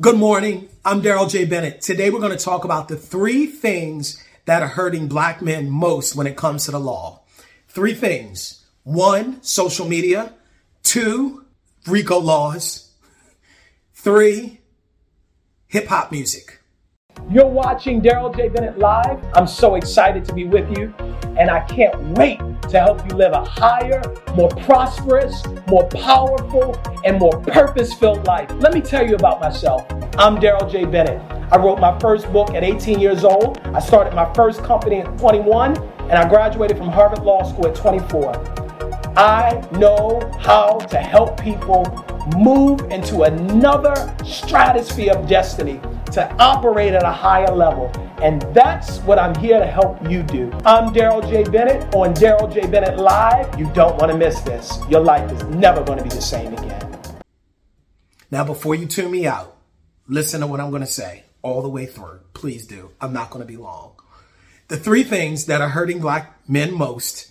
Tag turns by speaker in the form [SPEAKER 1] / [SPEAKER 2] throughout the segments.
[SPEAKER 1] Good morning. I'm Darrell J. Bennett. Today we're going to talk about the three things that are hurting black men most when it comes to the law. Three things. One, social media. Two, RICO laws. Three, hip hop music. You're watching Darrell J. Bennett Live. I'm so excited to be with you, and I can't wait to help you live a higher, more prosperous, more powerful, and more purpose filled life. Let me tell you about myself. I'm Darrell J. Bennett. I wrote my first book at 18 years old. I started my first company at 21, and I graduated from Harvard Law School at 24. I know how to help people move into another stratosphere of destiny to operate at a higher level. And that's what I'm here to help you do. I'm Darrell J. Bennett on Darrell J. Bennett Live. You don't want to miss this. Your life is never going to be the same again. Now, before you tune me out, listen to what I'm going to say all the way through. Please do. I'm not going to be long. The three things that are hurting black men most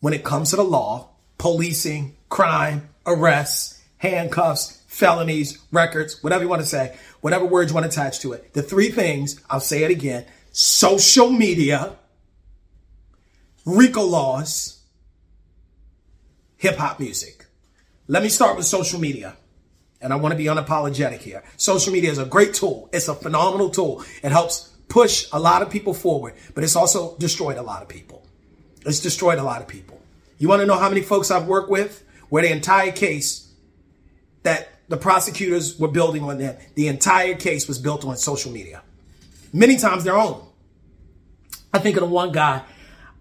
[SPEAKER 1] when it comes to the law, policing, crime, arrests, handcuffs, felonies, records, whatever you want to say, whatever words you want to attach to it. The three things, I'll say it again social media, RICO laws, hip hop music. Let me start with social media. And I want to be unapologetic here. Social media is a great tool. It's a phenomenal tool. It helps push a lot of people forward, but it's also destroyed a lot of people. It's destroyed a lot of people. You want to know how many folks I've worked with where the entire case that the prosecutors were building on them. The entire case was built on social media. Many times their own. I think of the one guy,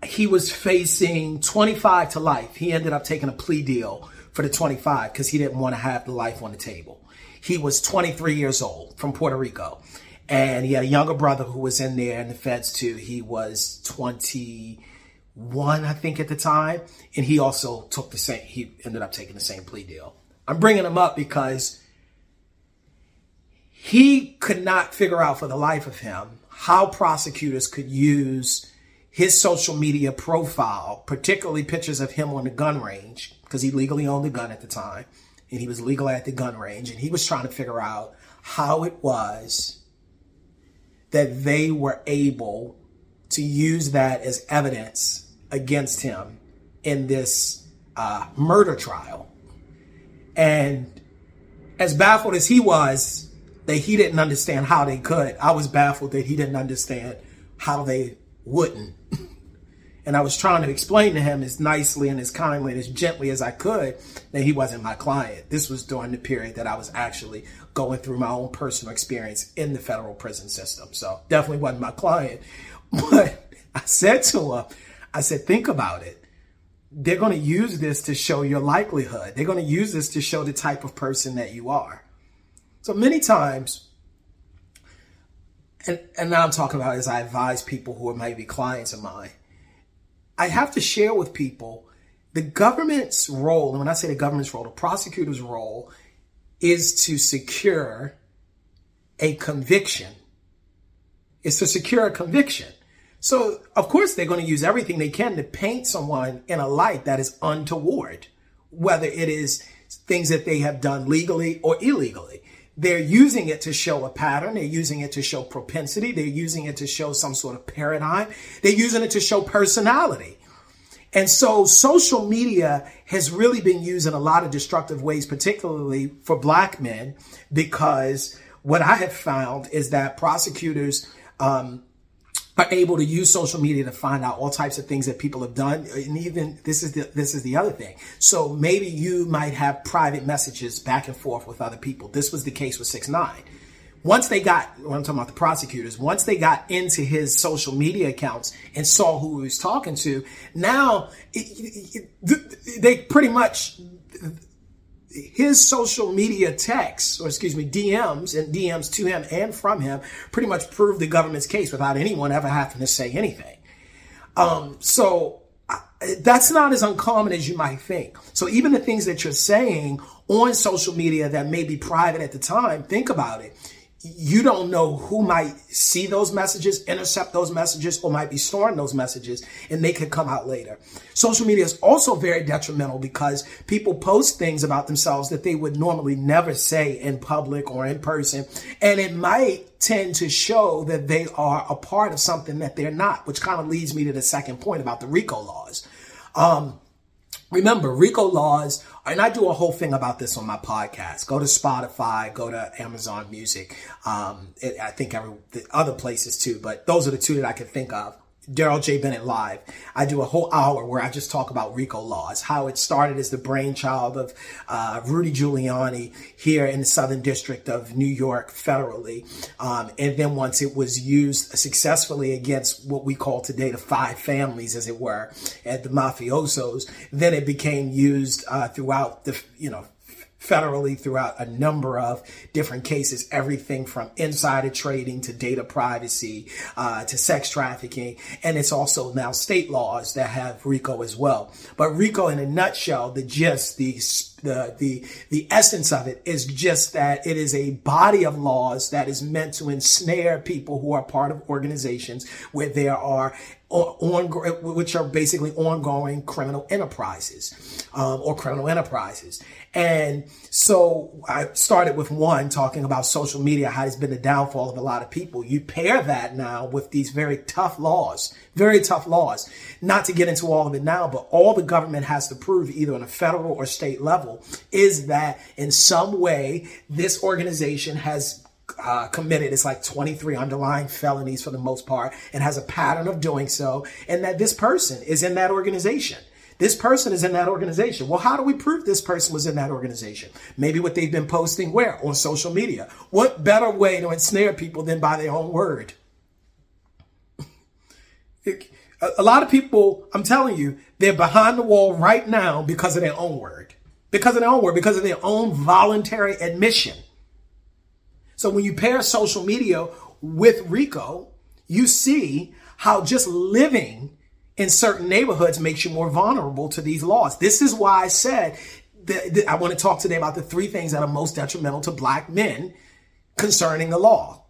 [SPEAKER 1] he was facing 25 to life. He ended up taking a plea deal for the 25 because he didn't want to have the life on the table. He was 23 years old from Puerto Rico. And he had a younger brother who was in there in the feds too. He was 21, I think, at the time. And he also took the same, he ended up taking the same plea deal. I'm bringing him up because he could not figure out for the life of him how prosecutors could use his social media profile, particularly pictures of him on the gun range, because he legally owned a gun at the time, and he was legal at the gun range, and he was trying to figure out how it was that they were able to use that as evidence against him in this uh, murder trial. And as baffled as he was that he didn't understand how they could, I was baffled that he didn't understand how they wouldn't. and I was trying to explain to him as nicely and as kindly and as gently as I could that he wasn't my client. This was during the period that I was actually going through my own personal experience in the federal prison system. So definitely wasn't my client. But I said to him, I said, think about it they're going to use this to show your likelihood. They're going to use this to show the type of person that you are. So many times, and, and now I'm talking about as I advise people who are maybe clients of mine, I have to share with people the government's role, and when I say the government's role, the prosecutor's role is to secure a conviction. Is to secure a conviction. So, of course, they're going to use everything they can to paint someone in a light that is untoward, whether it is things that they have done legally or illegally. They're using it to show a pattern. They're using it to show propensity. They're using it to show some sort of paradigm. They're using it to show personality. And so social media has really been used in a lot of destructive ways, particularly for black men, because what I have found is that prosecutors, um, are able to use social media to find out all types of things that people have done. And even this is the this is the other thing. So maybe you might have private messages back and forth with other people. This was the case with 6 9 once they got when i'm talking about the prosecutors once they got into his social media accounts and saw who he was talking to now it, it, they pretty much his social media texts, or excuse me, DMs and DMs to him and from him pretty much proved the government's case without anyone ever having to say anything. Um, so that's not as uncommon as you might think. So even the things that you're saying on social media that may be private at the time, think about it. You don't know who might see those messages, intercept those messages, or might be storing those messages, and they could come out later. Social media is also very detrimental because people post things about themselves that they would normally never say in public or in person, and it might tend to show that they are a part of something that they're not, which kind of leads me to the second point about the RICO laws. Um, remember, RICO laws and I do a whole thing about this on my podcast. Go to Spotify, go to Amazon Music. Um, it, I think every other places too, but those are the two that I can think of. Darrell J. Bennett Live. I do a whole hour where I just talk about RICO laws, how it started as the brainchild of uh, Rudy Giuliani here in the Southern District of New York federally. Um, and then once it was used successfully against what we call today the five families, as it were, and the mafiosos, then it became used uh, throughout the, you know, federally throughout a number of different cases, everything from insider trading to data privacy uh, to sex trafficking. And it's also now state laws that have RICO as well. But RICO, in a nutshell, the gist, the the the the essence of it is just that it is a body of laws that is meant to ensnare people who are part of organizations where there are on, which are basically ongoing criminal enterprises um, or criminal enterprises. And so I started with one talking about social media, how it's been the downfall of a lot of people. You pair that now with these very tough laws, very tough laws. Not to get into all of it now, but all the government has to prove either on a federal or state level is that in some way this organization has uh, committed it's like 23 underlying felonies for the most part and has a pattern of doing so and that this person is in that organization. This person is in that organization. Well how do we prove this person was in that organization? Maybe what they've been posting where? On social media. What better way to ensnare people than by their own word? A lot of people i'm telling you they're behind the wall right now because of their own word because of their own word because of their own voluntary admission so when you pair social media with RICO, you see how just living in certain neighborhoods makes you more vulnerable to these laws. This is why I said that, that I want to talk today about the three things that are most detrimental to black men concerning the law.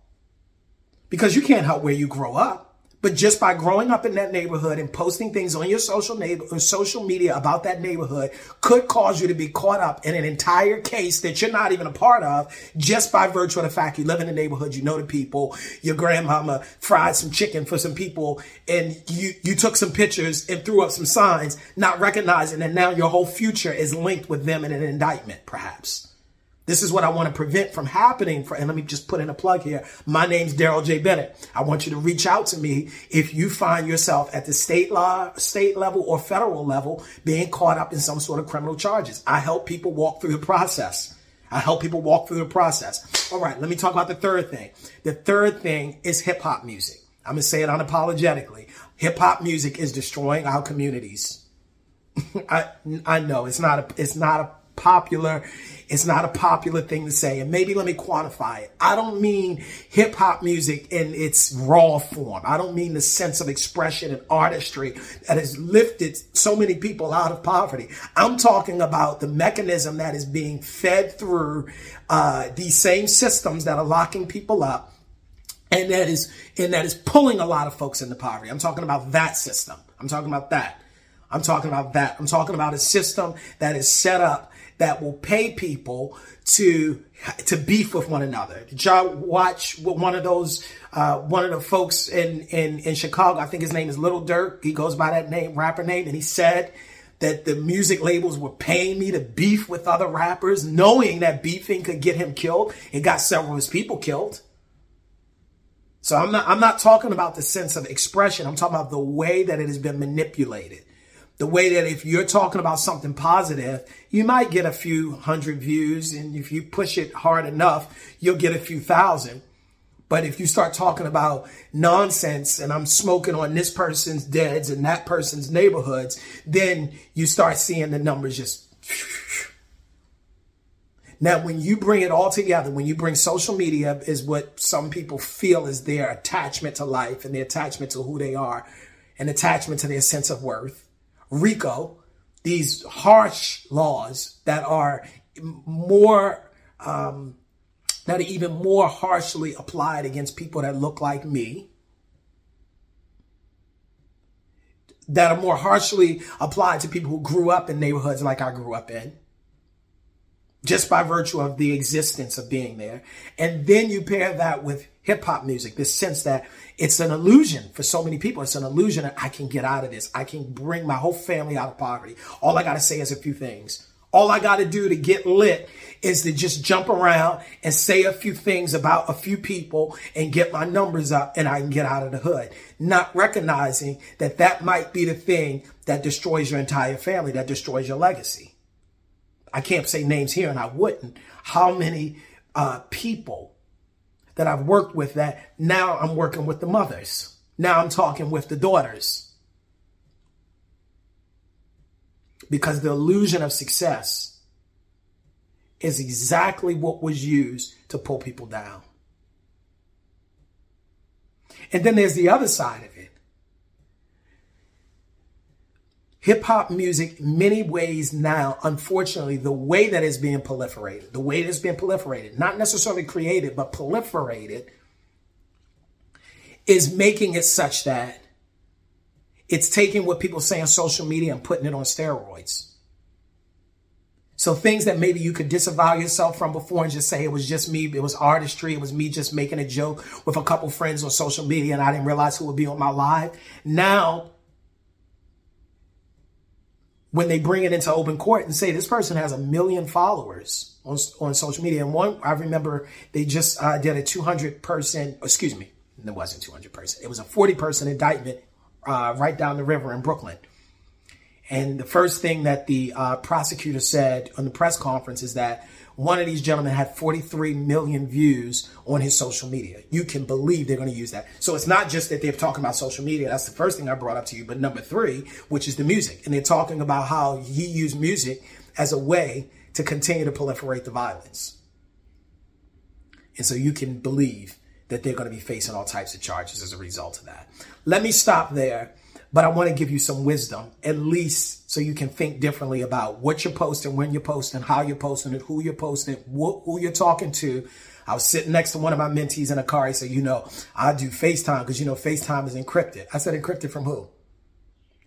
[SPEAKER 1] Because you can't help where you grow up. But just by growing up in that neighborhood and posting things on your social neighbor or social media about that neighborhood could cause you to be caught up in an entire case that you're not even a part of just by virtue of the fact you live in the neighborhood, you know the people, your grandmama fried some chicken for some people and you, you took some pictures and threw up some signs, not recognizing that now your whole future is linked with them in an indictment, perhaps. This is what I want to prevent from happening. For, and let me just put in a plug here. My name's Darrell J. Bennett. I want you to reach out to me if you find yourself at the state law, state level or federal level being caught up in some sort of criminal charges. I help people walk through the process. I help people walk through the process. All right, let me talk about the third thing. The third thing is hip hop music. I'm going to say it unapologetically. Hip hop music is destroying our communities. I I know it's not a it's not a popular. It's not a popular thing to say. And maybe let me quantify it. I don't mean hip hop music in its raw form. I don't mean the sense of expression and artistry that has lifted so many people out of poverty. I'm talking about the mechanism that is being fed through uh, these same systems that are locking people up and that is and that is pulling a lot of folks into poverty. I'm talking about that system. I'm talking about that. I'm talking about that. I'm talking about a system that is set up that will pay people to to beef with one another. Did y'all watch one of those uh, one of the folks in, in in Chicago? I think his name is Little Durk. He goes by that name, rapper name, and he said that the music labels were paying me to beef with other rappers, knowing that beefing could get him killed. It got several of his people killed. So I'm not I'm not talking about the sense of expression. I'm talking about the way that it has been manipulated the way that if you're talking about something positive, you might get a few hundred views. And if you push it hard enough, you'll get a few thousand. But if you start talking about nonsense and I'm smoking on this person's deads and that person's neighborhoods, then you start seeing the numbers just. Now, when you bring it all together, when you bring social media is what some people feel is their attachment to life and their attachment to who they are and attachment to their sense of worth RICO, these harsh laws that are more um, that are even more harshly applied against people that look like me, that are more harshly applied to people who grew up in neighborhoods like I grew up in, just by virtue of the existence of being there. And then you pair that with hip hop music, this sense that it's an illusion for so many people. It's an illusion that I can get out of this. I can bring my whole family out of poverty. All I got to say is a few things. All I got to do to get lit is to just jump around and say a few things about a few people and get my numbers up and I can get out of the hood. Not recognizing that that might be the thing that destroys your entire family, that destroys your legacy. I can't say names here and I wouldn't. How many uh, people that I've worked with that now I'm working with the mothers. Now I'm talking with the daughters because the illusion of success is exactly what was used to pull people down. And then there's the other side of it. Hip hop music, many ways now, unfortunately, the way that it's being proliferated, the way it's being proliferated, not necessarily created, but proliferated, is making it such that it's taking what people say on social media and putting it on steroids. So things that maybe you could disavow yourself from before and just say it was just me, it was artistry, it was me just making a joke with a couple friends on social media and I didn't realize who would be on my live. Now, when they bring it into open court and say this person has a million followers on, on social media. And one, I remember they just uh, did a 200 person, excuse me, it wasn't 200 person. It was a 40 person indictment uh, right down the river in Brooklyn. And the first thing that the uh, prosecutor said on the press conference is that one of these gentlemen had 43 million views on his social media. You can believe they're going to use that. So it's not just that they're talking about social media. That's the first thing I brought up to you. But number three, which is the music. And they're talking about how he used music as a way to continue to proliferate the violence. And so you can believe that they're going to be facing all types of charges as a result of that. Let me stop there, but I want to give you some wisdom, at least so you can think differently about what you're posting, when you're posting, how you're posting it, who you're posting it, who you're talking to. I was sitting next to one of my mentees in a car. He said, you know, I do FaceTime because, you know, FaceTime is encrypted. I said, encrypted from who?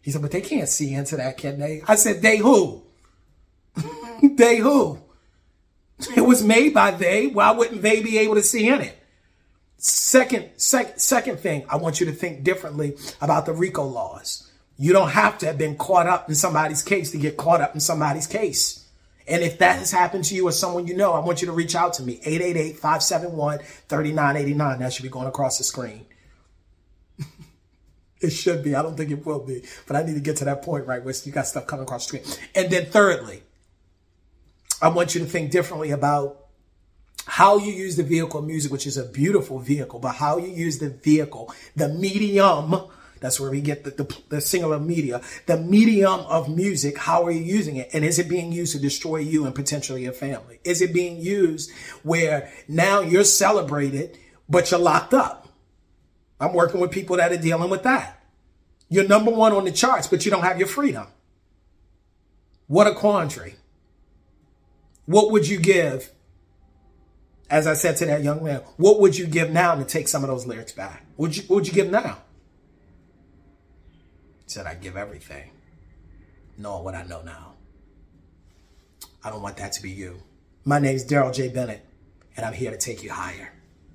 [SPEAKER 1] He said, but they can't see into that, can they? I said, they who? they who? It was made by they. Why wouldn't they be able to see in it? Second, sec, second thing, I want you to think differently about the RICO laws. You don't have to have been caught up in somebody's case to get caught up in somebody's case. And if that has happened to you or someone you know, I want you to reach out to me. 888-571-3989. That should be going across the screen. it should be. I don't think it will be. But I need to get to that point, right, where you got stuff coming across the screen. And then thirdly, I want you to think differently about how you use the vehicle music, which is a beautiful vehicle, but how you use the vehicle, the medium, that's where we get the, the, the, singular media, the medium of music, how are you using it? And is it being used to destroy you and potentially your family? Is it being used where now you're celebrated, but you're locked up? I'm working with people that are dealing with that. You're number one on the charts, but you don't have your freedom. What a quandary. What would you give as I said to that young man, what would you give now to take some of those lyrics back? Would you, would you give now? He said, I give everything, knowing what I know now. I don't want that to be you. My name is Darrell J. Bennett, and I'm here to take you higher.